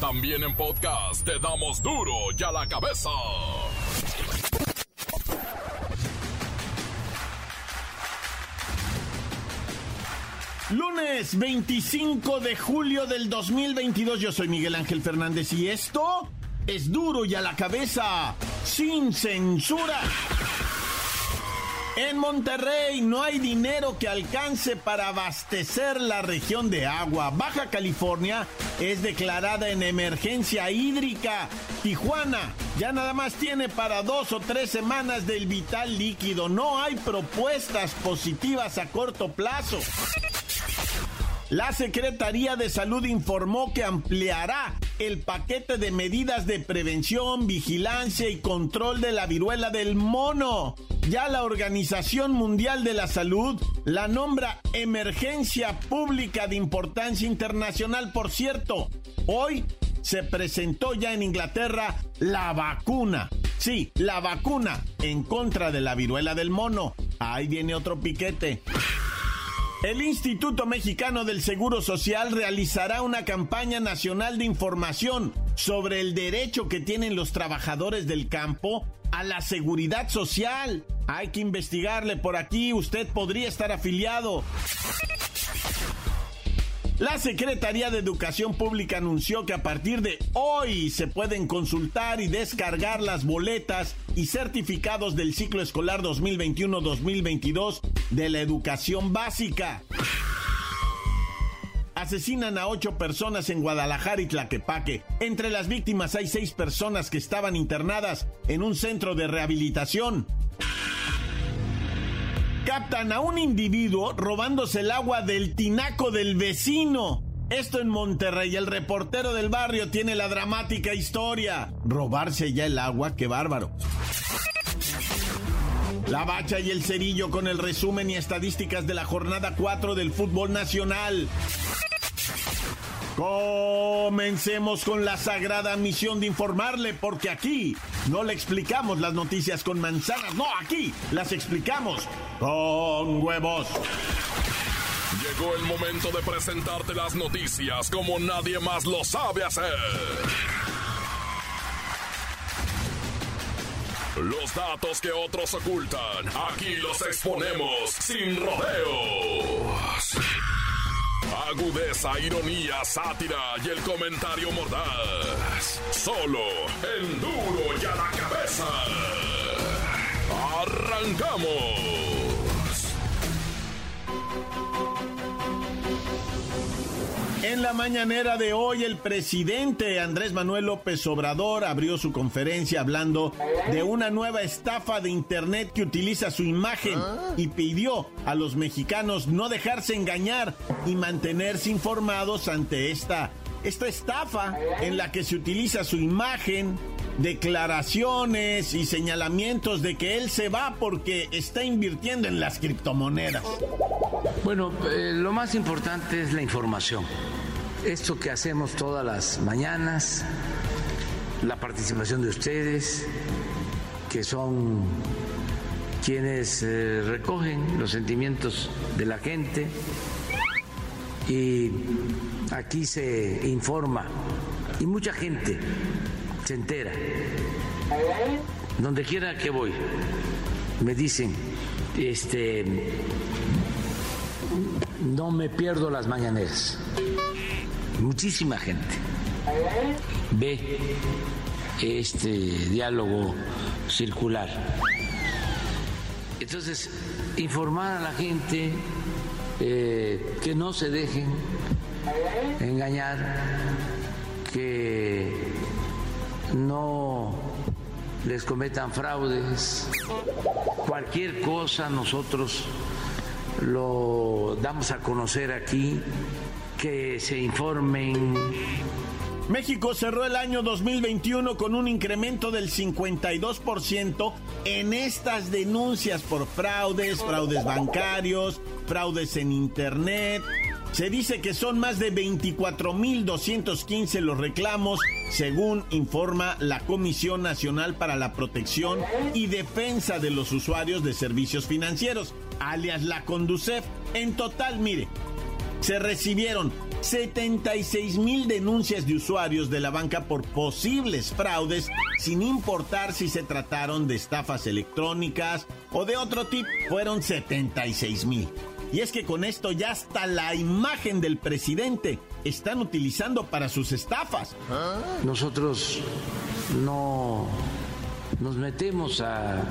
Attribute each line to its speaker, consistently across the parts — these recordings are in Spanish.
Speaker 1: También en podcast te damos duro y a la cabeza.
Speaker 2: Lunes 25 de julio del 2022, yo soy Miguel Ángel Fernández y esto es duro y a la cabeza, sin censura. En Monterrey no hay dinero que alcance para abastecer la región de agua. Baja California es declarada en emergencia hídrica. Tijuana ya nada más tiene para dos o tres semanas del vital líquido. No hay propuestas positivas a corto plazo. La Secretaría de Salud informó que ampliará el paquete de medidas de prevención, vigilancia y control de la viruela del mono. Ya la Organización Mundial de la Salud la nombra emergencia pública de importancia internacional. Por cierto, hoy se presentó ya en Inglaterra la vacuna. Sí, la vacuna en contra de la viruela del mono. Ahí viene otro piquete. El Instituto Mexicano del Seguro Social realizará una campaña nacional de información sobre el derecho que tienen los trabajadores del campo a la seguridad social. Hay que investigarle por aquí, usted podría estar afiliado. La Secretaría de Educación Pública anunció que a partir de hoy se pueden consultar y descargar las boletas y certificados del ciclo escolar 2021-2022 de la educación básica. Asesinan a ocho personas en Guadalajara y Tlaquepaque. Entre las víctimas hay seis personas que estaban internadas en un centro de rehabilitación a un individuo robándose el agua del tinaco del vecino. Esto en Monterrey, el reportero del barrio tiene la dramática historia. Robarse ya el agua, qué bárbaro. La bacha y el cerillo con el resumen y estadísticas de la jornada 4 del fútbol nacional. Comencemos con la sagrada misión de informarle, porque aquí no le explicamos las noticias con manzanas, no, aquí las explicamos con huevos.
Speaker 1: Llegó el momento de presentarte las noticias como nadie más lo sabe hacer. Los datos que otros ocultan, aquí los exponemos sin rodeos. Agudeza, ironía, sátira y el comentario mordaz. Solo el duro y a la cabeza. ¡Arrancamos!
Speaker 2: La mañanera de hoy, el presidente Andrés Manuel López Obrador abrió su conferencia hablando de una nueva estafa de Internet que utiliza su imagen y pidió a los mexicanos no dejarse engañar y mantenerse informados ante esta, esta estafa en la que se utiliza su imagen, declaraciones y señalamientos de que él se va porque está invirtiendo en las criptomonedas.
Speaker 3: Bueno, eh, lo más importante es la información. Esto que hacemos todas las mañanas, la participación de ustedes, que son quienes eh, recogen los sentimientos de la gente y aquí se informa y mucha gente se entera. Donde quiera que voy, me dicen, este, no me pierdo las mañaneras. Muchísima gente. Ve este diálogo circular. Entonces, informar a la gente eh, que no se dejen engañar, que no les cometan fraudes, cualquier cosa nosotros lo damos a conocer aquí, que se informen.
Speaker 2: México cerró el año 2021 con un incremento del 52% en estas denuncias por fraudes, fraudes bancarios, fraudes en Internet. Se dice que son más de 24.215 los reclamos, según informa la Comisión Nacional para la Protección y Defensa de los Usuarios de Servicios Financieros, alias la Conducef. En total, mire, se recibieron 76 mil denuncias de usuarios de la banca por posibles fraudes, sin importar si se trataron de estafas electrónicas o de otro tipo. Fueron 76 mil. Y es que con esto ya hasta la imagen del presidente están utilizando para sus estafas.
Speaker 3: Nosotros no nos metemos a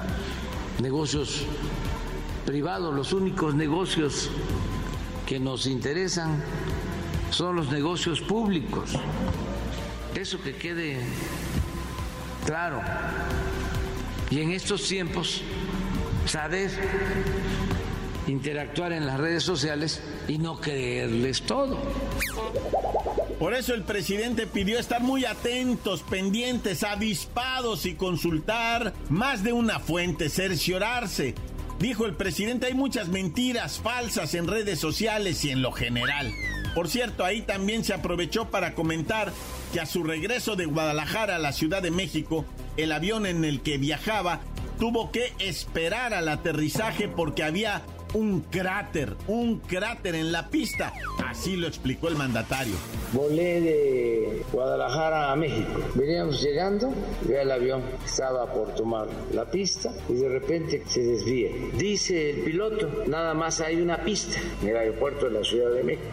Speaker 3: negocios privados, los únicos negocios que nos interesan son los negocios públicos. Eso que quede claro. Y en estos tiempos, saber interactuar en las redes sociales y no creerles todo.
Speaker 2: Por eso el presidente pidió estar muy atentos, pendientes, avispados y consultar más de una fuente, cerciorarse. Dijo el presidente, hay muchas mentiras falsas en redes sociales y en lo general. Por cierto, ahí también se aprovechó para comentar que a su regreso de Guadalajara a la Ciudad de México, el avión en el que viajaba tuvo que esperar al aterrizaje porque había un cráter, un cráter en la pista. Así lo explicó el mandatario.
Speaker 4: Volé de Guadalajara a México. Veníamos llegando, ve el avión estaba por tomar la pista y de repente se desvía. Dice el piloto, nada más hay una pista en el aeropuerto de la Ciudad de México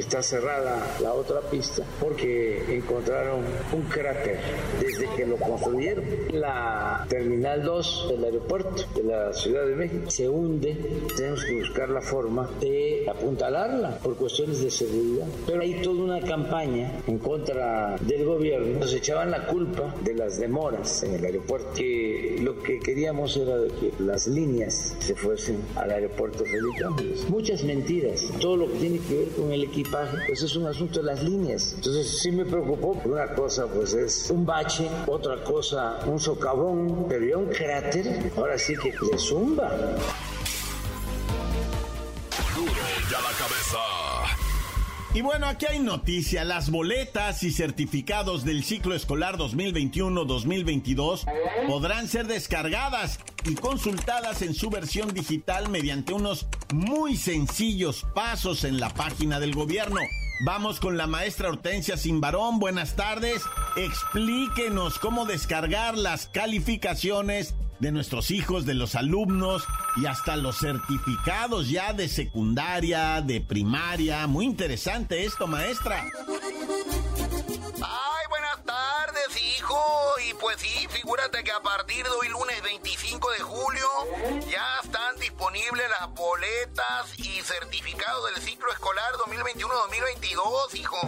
Speaker 4: está cerrada la otra pista porque encontraron un cráter desde que lo construyeron. La terminal 2 del aeropuerto de la Ciudad de México se hunde. Tenemos que buscar la forma de apuntalarla por cuestiones de seguridad. Pero hay toda una campaña en contra del gobierno. Nos echaban la culpa de las demoras en el aeropuerto, que lo que queríamos era que las líneas se fuesen al aeropuerto Felipe Muchas mentiras. Todo lo que tiene que ver con el equipo eso es un asunto de las líneas. Entonces sí me preocupó. Una cosa pues es un bache, otra cosa un socavón, pero ya un cráter, ahora sí que le zumba.
Speaker 2: Y bueno, aquí hay noticia. Las boletas y certificados del ciclo escolar 2021-2022 podrán ser descargadas y consultadas en su versión digital mediante unos muy sencillos pasos en la página del gobierno. Vamos con la maestra Hortensia Simbarón. Buenas tardes. Explíquenos cómo descargar las calificaciones de nuestros hijos, de los alumnos y hasta los certificados ya de secundaria, de primaria. Muy interesante esto, maestra.
Speaker 5: Y pues sí, figúrate que a partir de hoy, lunes 25 de julio, ya están disponibles las boletas y certificados del ciclo escolar 2021-2022, hijo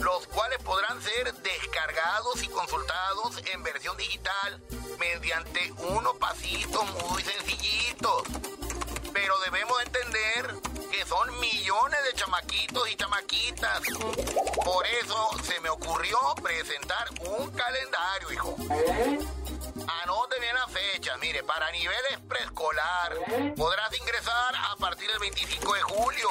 Speaker 5: los cuales podrán ser descargados y consultados en versión digital mediante unos pasitos muy sencillitos. Pero debemos entender son millones de chamaquitos y chamaquitas. Por eso se me ocurrió presentar un calendario, hijo. Anote bien la fecha. Mire, para niveles preescolar podrás ingresar a partir del 25 de julio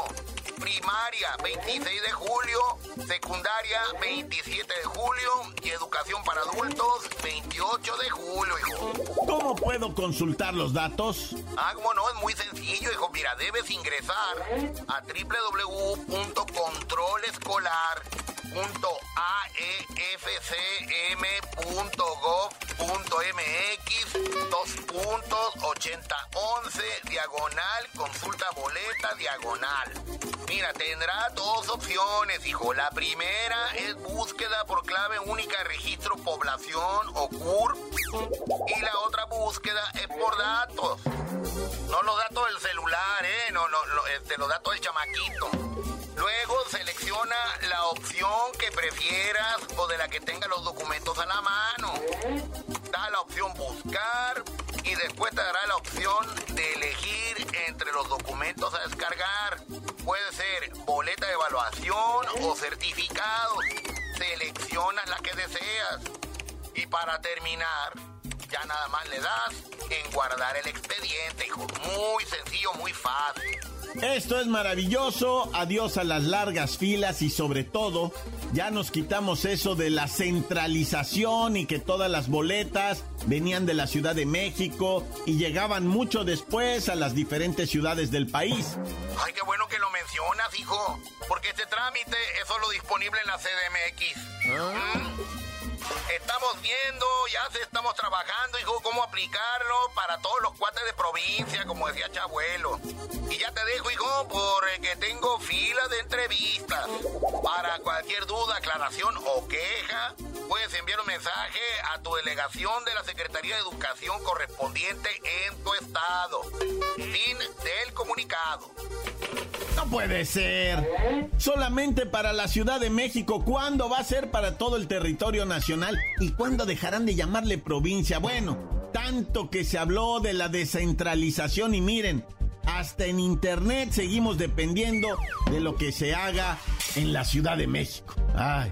Speaker 5: primaria 26 de julio, secundaria 27 de julio 28 de julio, hijo.
Speaker 2: ¿Cómo puedo consultar los datos?
Speaker 5: Ah, como no, es muy sencillo, hijo. Mira, debes ingresar a www.aefcm.gov.mx dos puntos 8011 diagonal consulta boleta diagonal Mira, tendrá dos opciones, hijo. La primera es búsqueda por clave única registro población o. Y la otra búsqueda es por datos. No los datos del celular, ¿eh? No, no, de los datos del chamaquito. Luego selecciona la opción que prefieras o de la que tenga los documentos a la mano. Da la opción buscar y después te dará la opción de elegir entre los documentos a descargar. Puede ser boleta de evaluación o certificados. Seleccionas la que deseas. Y para terminar, ya nada más le das en guardar el expediente, hijo. Muy sencillo, muy fácil.
Speaker 6: Esto es maravilloso, adiós a las largas filas y sobre todo ya nos quitamos eso de la centralización y que todas las boletas venían de la Ciudad de México y llegaban mucho después a las diferentes ciudades del país.
Speaker 5: Ay, qué bueno que lo mencionas, hijo, porque este trámite es solo disponible en la CDMX. ¿Ah? ¿Mm? Estamos viendo, ya se estamos trabajando, hijo, cómo aplicarlo para todos los cuates de provincia, como decía Chabuelo. Y ya te dejo, hijo, porque tengo fila de entrevistas. Para cualquier duda, aclaración o queja, puedes enviar un mensaje a tu delegación de la Secretaría de Educación correspondiente en tu estado. Fin del comunicado.
Speaker 6: Puede ser. Solamente para la Ciudad de México. ¿Cuándo va a ser para todo el territorio nacional? ¿Y cuándo dejarán de llamarle provincia? Bueno, tanto que se habló de la descentralización y miren, hasta en Internet seguimos dependiendo de lo que se haga en la Ciudad de México. Ay.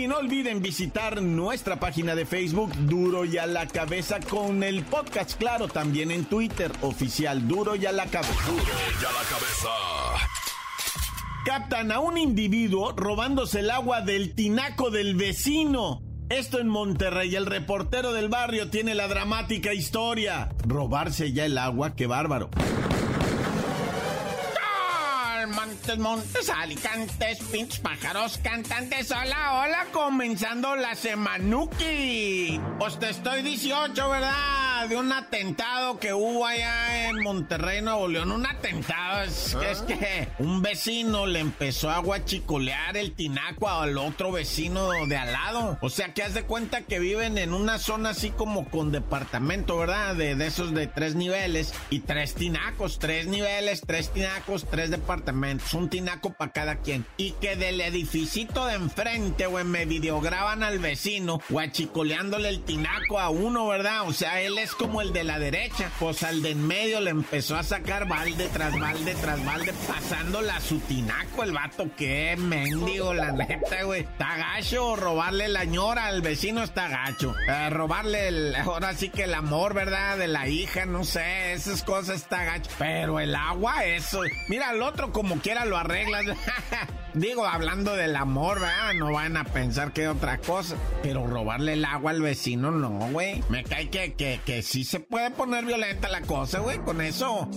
Speaker 6: Y no olviden visitar nuestra página de Facebook Duro y a la cabeza con el podcast, claro, también en Twitter, oficial Duro y a la cabeza.
Speaker 1: Duro y a la cabeza.
Speaker 6: Captan a un individuo robándose el agua del tinaco del vecino. Esto en Monterrey, el reportero del barrio tiene la dramática historia. Robarse ya el agua, qué bárbaro. Montes, montes, alicantes, pinches pájaros, cantantes, hola, hola, comenzando la semanuki. Pues te estoy 18, ¿verdad? De un atentado que hubo allá en Monterrey, Nuevo León. Un atentado, es, es que un vecino le empezó a guachicolear el tinaco al otro vecino de al lado. O sea, que haz de cuenta que viven en una zona así como con departamento, ¿verdad? De, de esos de tres niveles y tres tinacos, tres niveles, tres tinacos, tres departamentos un tinaco para cada quien. Y que del edificito de enfrente, güey, me videograban al vecino, guachicoleándole el tinaco a uno, ¿verdad? O sea, él es como el de la derecha. Pues al de en medio le empezó a sacar balde tras balde tras balde, pasándola a su tinaco, el vato. Qué mendigo, la neta, güey. Está gacho robarle la ñora al vecino, está gacho. Eh, robarle el, ahora sí que el amor, ¿verdad? De la hija, no sé, esas cosas está gacho. Pero el agua, eso. Mira, el otro como quiera lo arreglas. Digo, hablando del amor, ¿verdad? No van a pensar que otra cosa. Pero robarle el agua al vecino, no, güey. Me cae que, que sí se puede poner violenta la cosa, güey, con eso.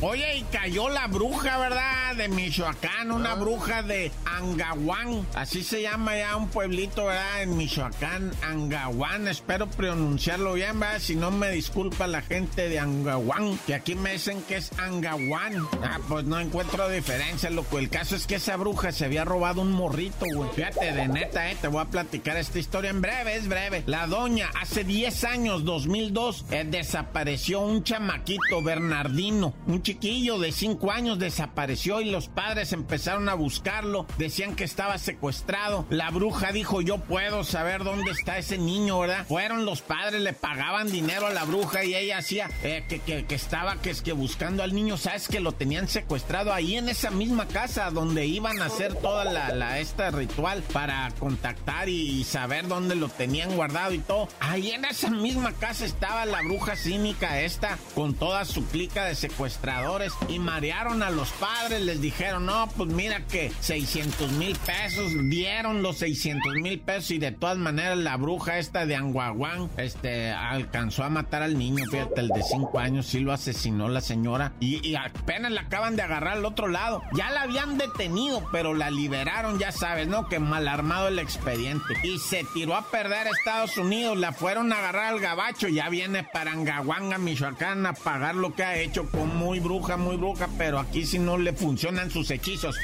Speaker 6: Oye, y cayó la bruja, ¿verdad? De Michoacán, una ah. bruja de Angahuán. Así se llama ya un pueblito, ¿verdad? En Michoacán, Angahuán. Espero pronunciarlo bien, ¿verdad? Si no me disculpa la gente de Angahuán, que aquí me dicen que es Angahuán. Ah, pues no encuentro diferencia, loco. El caso es que esa bruja se había robado un morrito, güey. Fíjate, de neta, eh, te voy a platicar esta historia en breve, es breve. La doña, hace 10 años, 2002, eh, desapareció un chamaquito, Bernardino. Un chiquillo de 5 años desapareció y los padres empezaron a buscarlo. Decían que estaba secuestrado. La bruja dijo, yo puedo saber dónde está ese niño, ¿verdad? Fueron los padres, le pagaban dinero a la bruja y ella hacía eh, que, que, estaba que que buscando al niño. ¿Sabes que lo tenían secuestrado ahí en esa misma casa donde iban a hacer toda la, la esta ritual para contactar y saber dónde lo tenían guardado y todo. Ahí en esa misma casa estaba la bruja cínica esta con toda su clica de secuestradores y marearon a los padres, les dijeron, no, pues mira que 600 mil pesos, dieron los 600 mil pesos y de todas maneras la bruja esta de Anguaguán, este, alcanzó a matar al niño, fíjate, el de 5 años, sí lo asesinó la señora y, y apenas la acaban de agarrar al otro lado. Ya la habían detenido, pero la liberaron, ya sabes, ¿no? Que mal armado el expediente. Y se tiró a perder a Estados Unidos, la fueron a agarrar al gabacho, ya viene para Angahuanga, Michoacán, a pagar lo que ha hecho con muy bruja, muy bruja, pero aquí si no le funcionan sus hechizos.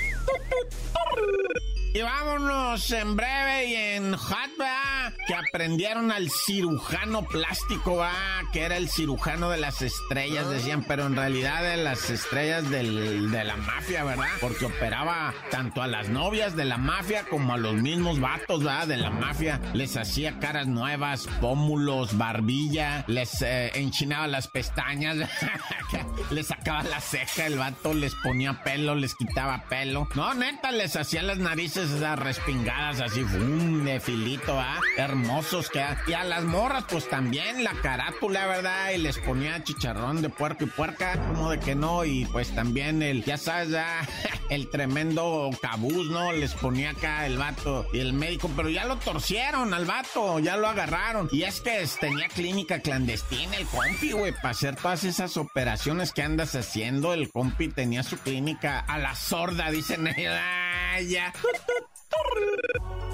Speaker 6: Y vámonos en breve y en hot, ¿verdad? Que aprendieron al cirujano plástico, ¿va? Que era el cirujano de las estrellas, decían, pero en realidad de las estrellas del, de la mafia, ¿verdad? Porque operaba tanto a las novias de la mafia como a los mismos vatos, ¿verdad? De la mafia. Les hacía caras nuevas, pómulos, barbilla, les eh, enchinaba las pestañas, les sacaba la ceja, el vato les ponía pelo, les quitaba pelo. No, neta, les hacía las narices esas respingadas así, un de filito, ¿ah? Hermosos que... Y a las morras, pues también la carátula, ¿verdad? Y les ponía chicharrón de puerco y puerca, como de que no, y pues también el, ya sabes, ya, el tremendo cabuz, ¿no? Les ponía acá el vato y el médico, pero ya lo torcieron al vato, ya lo agarraron. Y es que tenía clínica clandestina el compi, güey, para hacer todas esas operaciones que andas haciendo. El compi tenía su clínica a la sorda, dicen ya.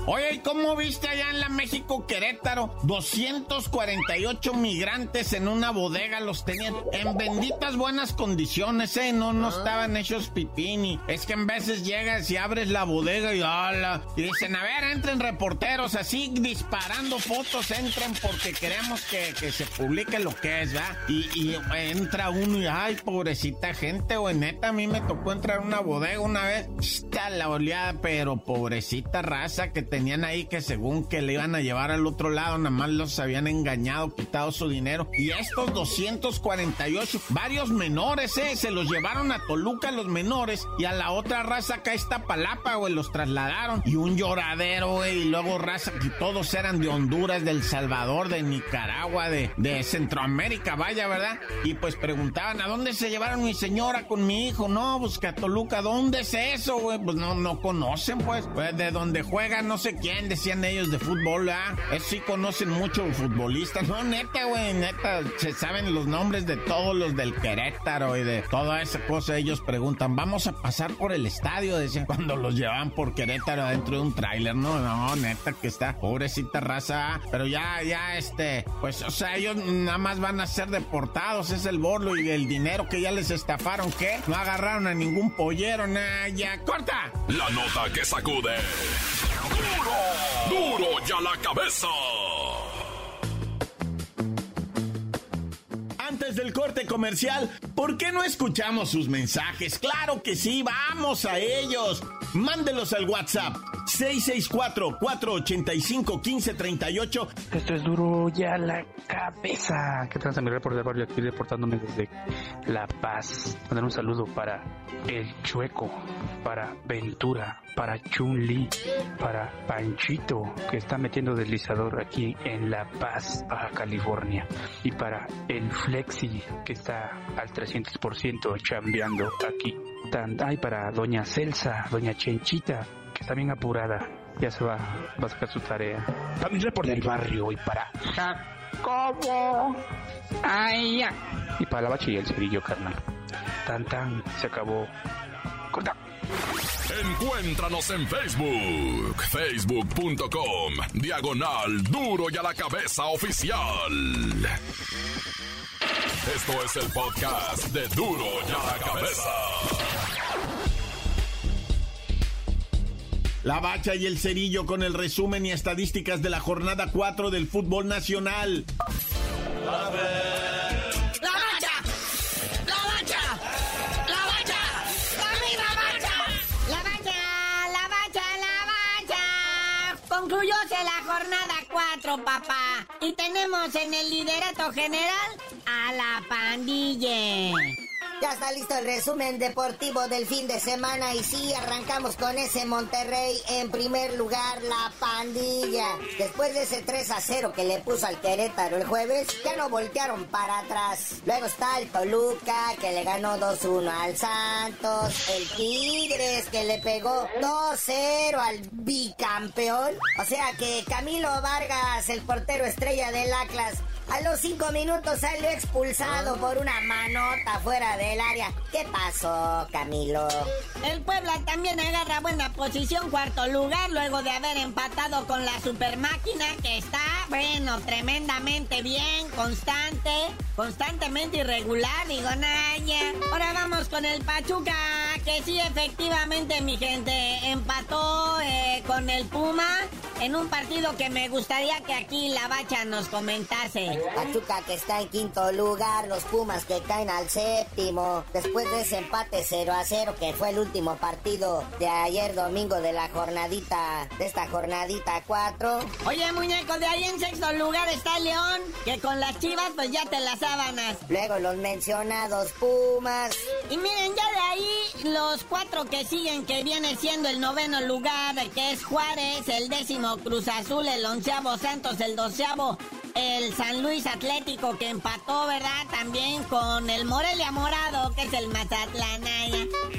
Speaker 6: Oye, ¿y cómo viste allá en la México Querétaro? 248 migrantes en una bodega los tenían en benditas buenas condiciones, ¿eh? No, no ah. estaban hechos pipini. Es que en veces llegas y abres la bodega y hola. Y dicen, a ver, entren reporteros así disparando fotos, entren porque queremos que, se publique lo que es, ¿verdad? Y, entra uno y, ay, pobrecita gente, güey, neta, a mí me tocó entrar a una bodega una vez. Está la oleada, pero pobrecita raza que te tenían ahí que según que le iban a llevar al otro lado, nada más los habían engañado, quitado su dinero. Y estos 248, varios menores, eh, se los llevaron a Toluca los menores y a la otra raza acá está Palapa, güey, los trasladaron. Y un lloradero, güey, y luego raza que todos eran de Honduras, del Salvador, de Nicaragua, de, de Centroamérica, vaya, ¿verdad? Y pues preguntaban, ¿a dónde se llevaron mi señora con mi hijo? No, pues que a Toluca, ¿dónde es eso, güey? Pues no, no conocen, pues. Pues de donde juegan, no sé quién, decían ellos de fútbol, ¿ah? Eso sí conocen mucho futbolistas. No, neta, güey, neta, se saben los nombres de todos los del Querétaro y de toda esa cosa. Ellos preguntan, vamos a pasar por el estadio, decían cuando los llevaban por Querétaro dentro de un tráiler. No, no, neta, que está pobrecita raza. Pero ya, ya, este, pues, o sea, ellos nada más van a ser deportados, es el borlo y el dinero que ya les estafaron, ¿qué? No agarraron a ningún pollero, nada, ya, corta.
Speaker 1: La nota que sacude. Duro, ya la cabeza.
Speaker 6: Antes del corte comercial, ¿por qué no escuchamos sus mensajes? Claro que sí, vamos a ellos. Mándelos al WhatsApp 664-485-1538.
Speaker 7: Esto es duro ya la cabeza. ¿Qué transa mi reporte de barrio aquí reportándome desde La Paz? Mandar un saludo para El Chueco, para Ventura, para Chun-Li, para Panchito, que está metiendo deslizador aquí en La Paz, Baja California, y para el Flexi, que está al 300% chambeando aquí. Ay, para Doña Celsa, Doña Chenchita, que está bien apurada. Ya se va, va a sacar su tarea. También por del barrio y para Jacobo. Ay, ya. Y para la bacha y el cerillo, carnal. Tan tan, se acabó. Corta.
Speaker 1: Encuéntranos en Facebook, facebook.com, diagonal duro y a la cabeza oficial. Esto es el podcast de duro y a la cabeza.
Speaker 6: La Bacha y el Cerillo con el resumen y estadísticas de la jornada 4 del fútbol nacional.
Speaker 8: La Bacha, la Bacha, la Bacha, la Bacha, la Bacha. La Bacha, la Bacha, la Bacha. Concluyóse la jornada 4, papá. Y tenemos en el liderato general a la pandilla.
Speaker 9: Ya está listo el resumen deportivo del fin de semana y sí, arrancamos con ese Monterrey en primer lugar, la pandilla. Después de ese 3 a 0 que le puso al Querétaro el jueves, ya no voltearon para atrás. Luego está el Toluca que le ganó 2-1 al Santos, el Tigres que le pegó 2-0 al bicampeón. O sea que Camilo Vargas, el portero estrella del Atlas, a los cinco minutos salió expulsado ah. por una manota fuera del área. ¿Qué pasó, Camilo?
Speaker 8: El Puebla también agarra buena posición, cuarto lugar, luego de haber empatado con la super máquina que está, bueno, tremendamente bien, constante, constantemente irregular, digo, Naya. Ahora vamos con el Pachuca que sí, efectivamente, mi gente, empató eh, con el Puma en un partido que me gustaría que aquí la bacha nos comentase.
Speaker 9: Pachuca que está en quinto lugar, los Pumas que caen al séptimo, después de ese empate 0 a 0 que fue el último partido de ayer domingo de la jornadita, de esta jornadita 4.
Speaker 8: Oye, muñeco, de ahí en sexto lugar está León, que con las chivas pues ya te las sábanas.
Speaker 9: Luego los mencionados Pumas.
Speaker 8: Y miren, ya de ahí los cuatro que siguen, que viene siendo el noveno lugar, que es Juárez, el décimo Cruz Azul, el onceavo Santos, el doceavo el San Luis Atlético que empató, ¿verdad? También con el Morelia Morado, que es el Mazatlán.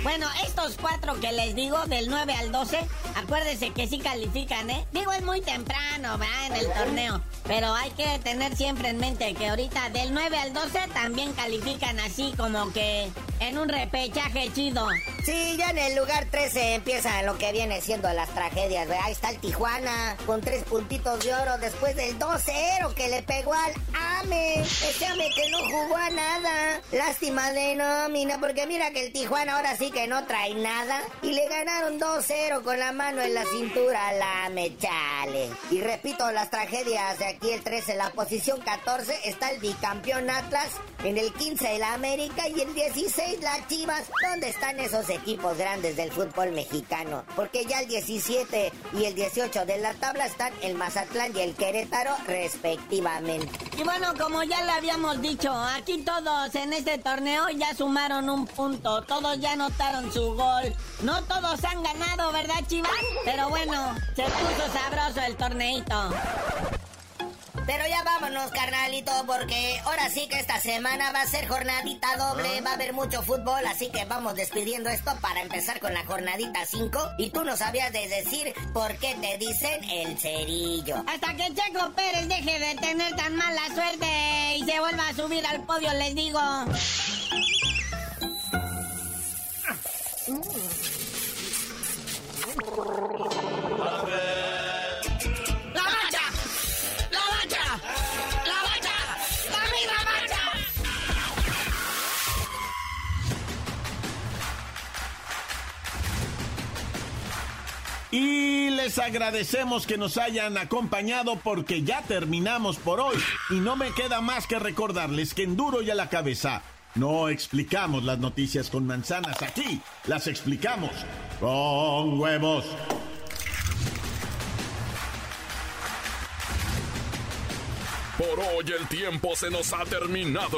Speaker 8: Bueno, estos cuatro que les digo, del 9 al 12, acuérdense que sí califican, ¿eh? Digo, es muy temprano, ¿verdad? En el torneo. Pero hay que tener siempre en mente que ahorita del 9 al 12 también califican así como que en un repechaje chido.
Speaker 9: Sí, ya en el lugar 13 empiezan lo que viene siendo las tragedias, ¿verdad? Ahí está el Tijuana con tres puntitos de oro después del 2-0 que le pegó al AME. Ese AME que no jugó a nada. Lástima de nómina, porque mira que el Tijuana ahora sí que no trae nada. Y le ganaron 2-0 con la mano en la cintura al AME, chale. Y repito, las tragedias de aquí el 13, en la posición 14 está el bicampeón Atlas. En el 15 el América y el 16 las Chivas. ¿Dónde están esos equipos grandes del fútbol mexicano? Porque ya el 17 y el 18 de la tabla están el Mazatlán y el Querétaro respectivamente.
Speaker 8: Y bueno, como ya le habíamos dicho, aquí todos en este torneo ya sumaron un punto, todos ya anotaron su gol. No todos han ganado, ¿verdad, Chivas? Pero bueno, se puso sabroso el torneito.
Speaker 9: Pero ya vámonos, carnalito, porque ahora sí que esta semana va a ser jornadita doble, va a haber mucho fútbol, así que vamos despidiendo esto para empezar con la jornadita 5. Y tú no sabías de decir por qué te dicen el cerillo.
Speaker 8: Hasta que Checo Pérez deje de tener tan mala suerte y se vuelva a subir al podio, les digo.
Speaker 2: Y les agradecemos que nos hayan acompañado porque ya terminamos por hoy. Y no me queda más que recordarles que en duro y a la cabeza no explicamos las noticias con manzanas. Aquí las explicamos con huevos.
Speaker 1: Por hoy el tiempo se nos ha terminado.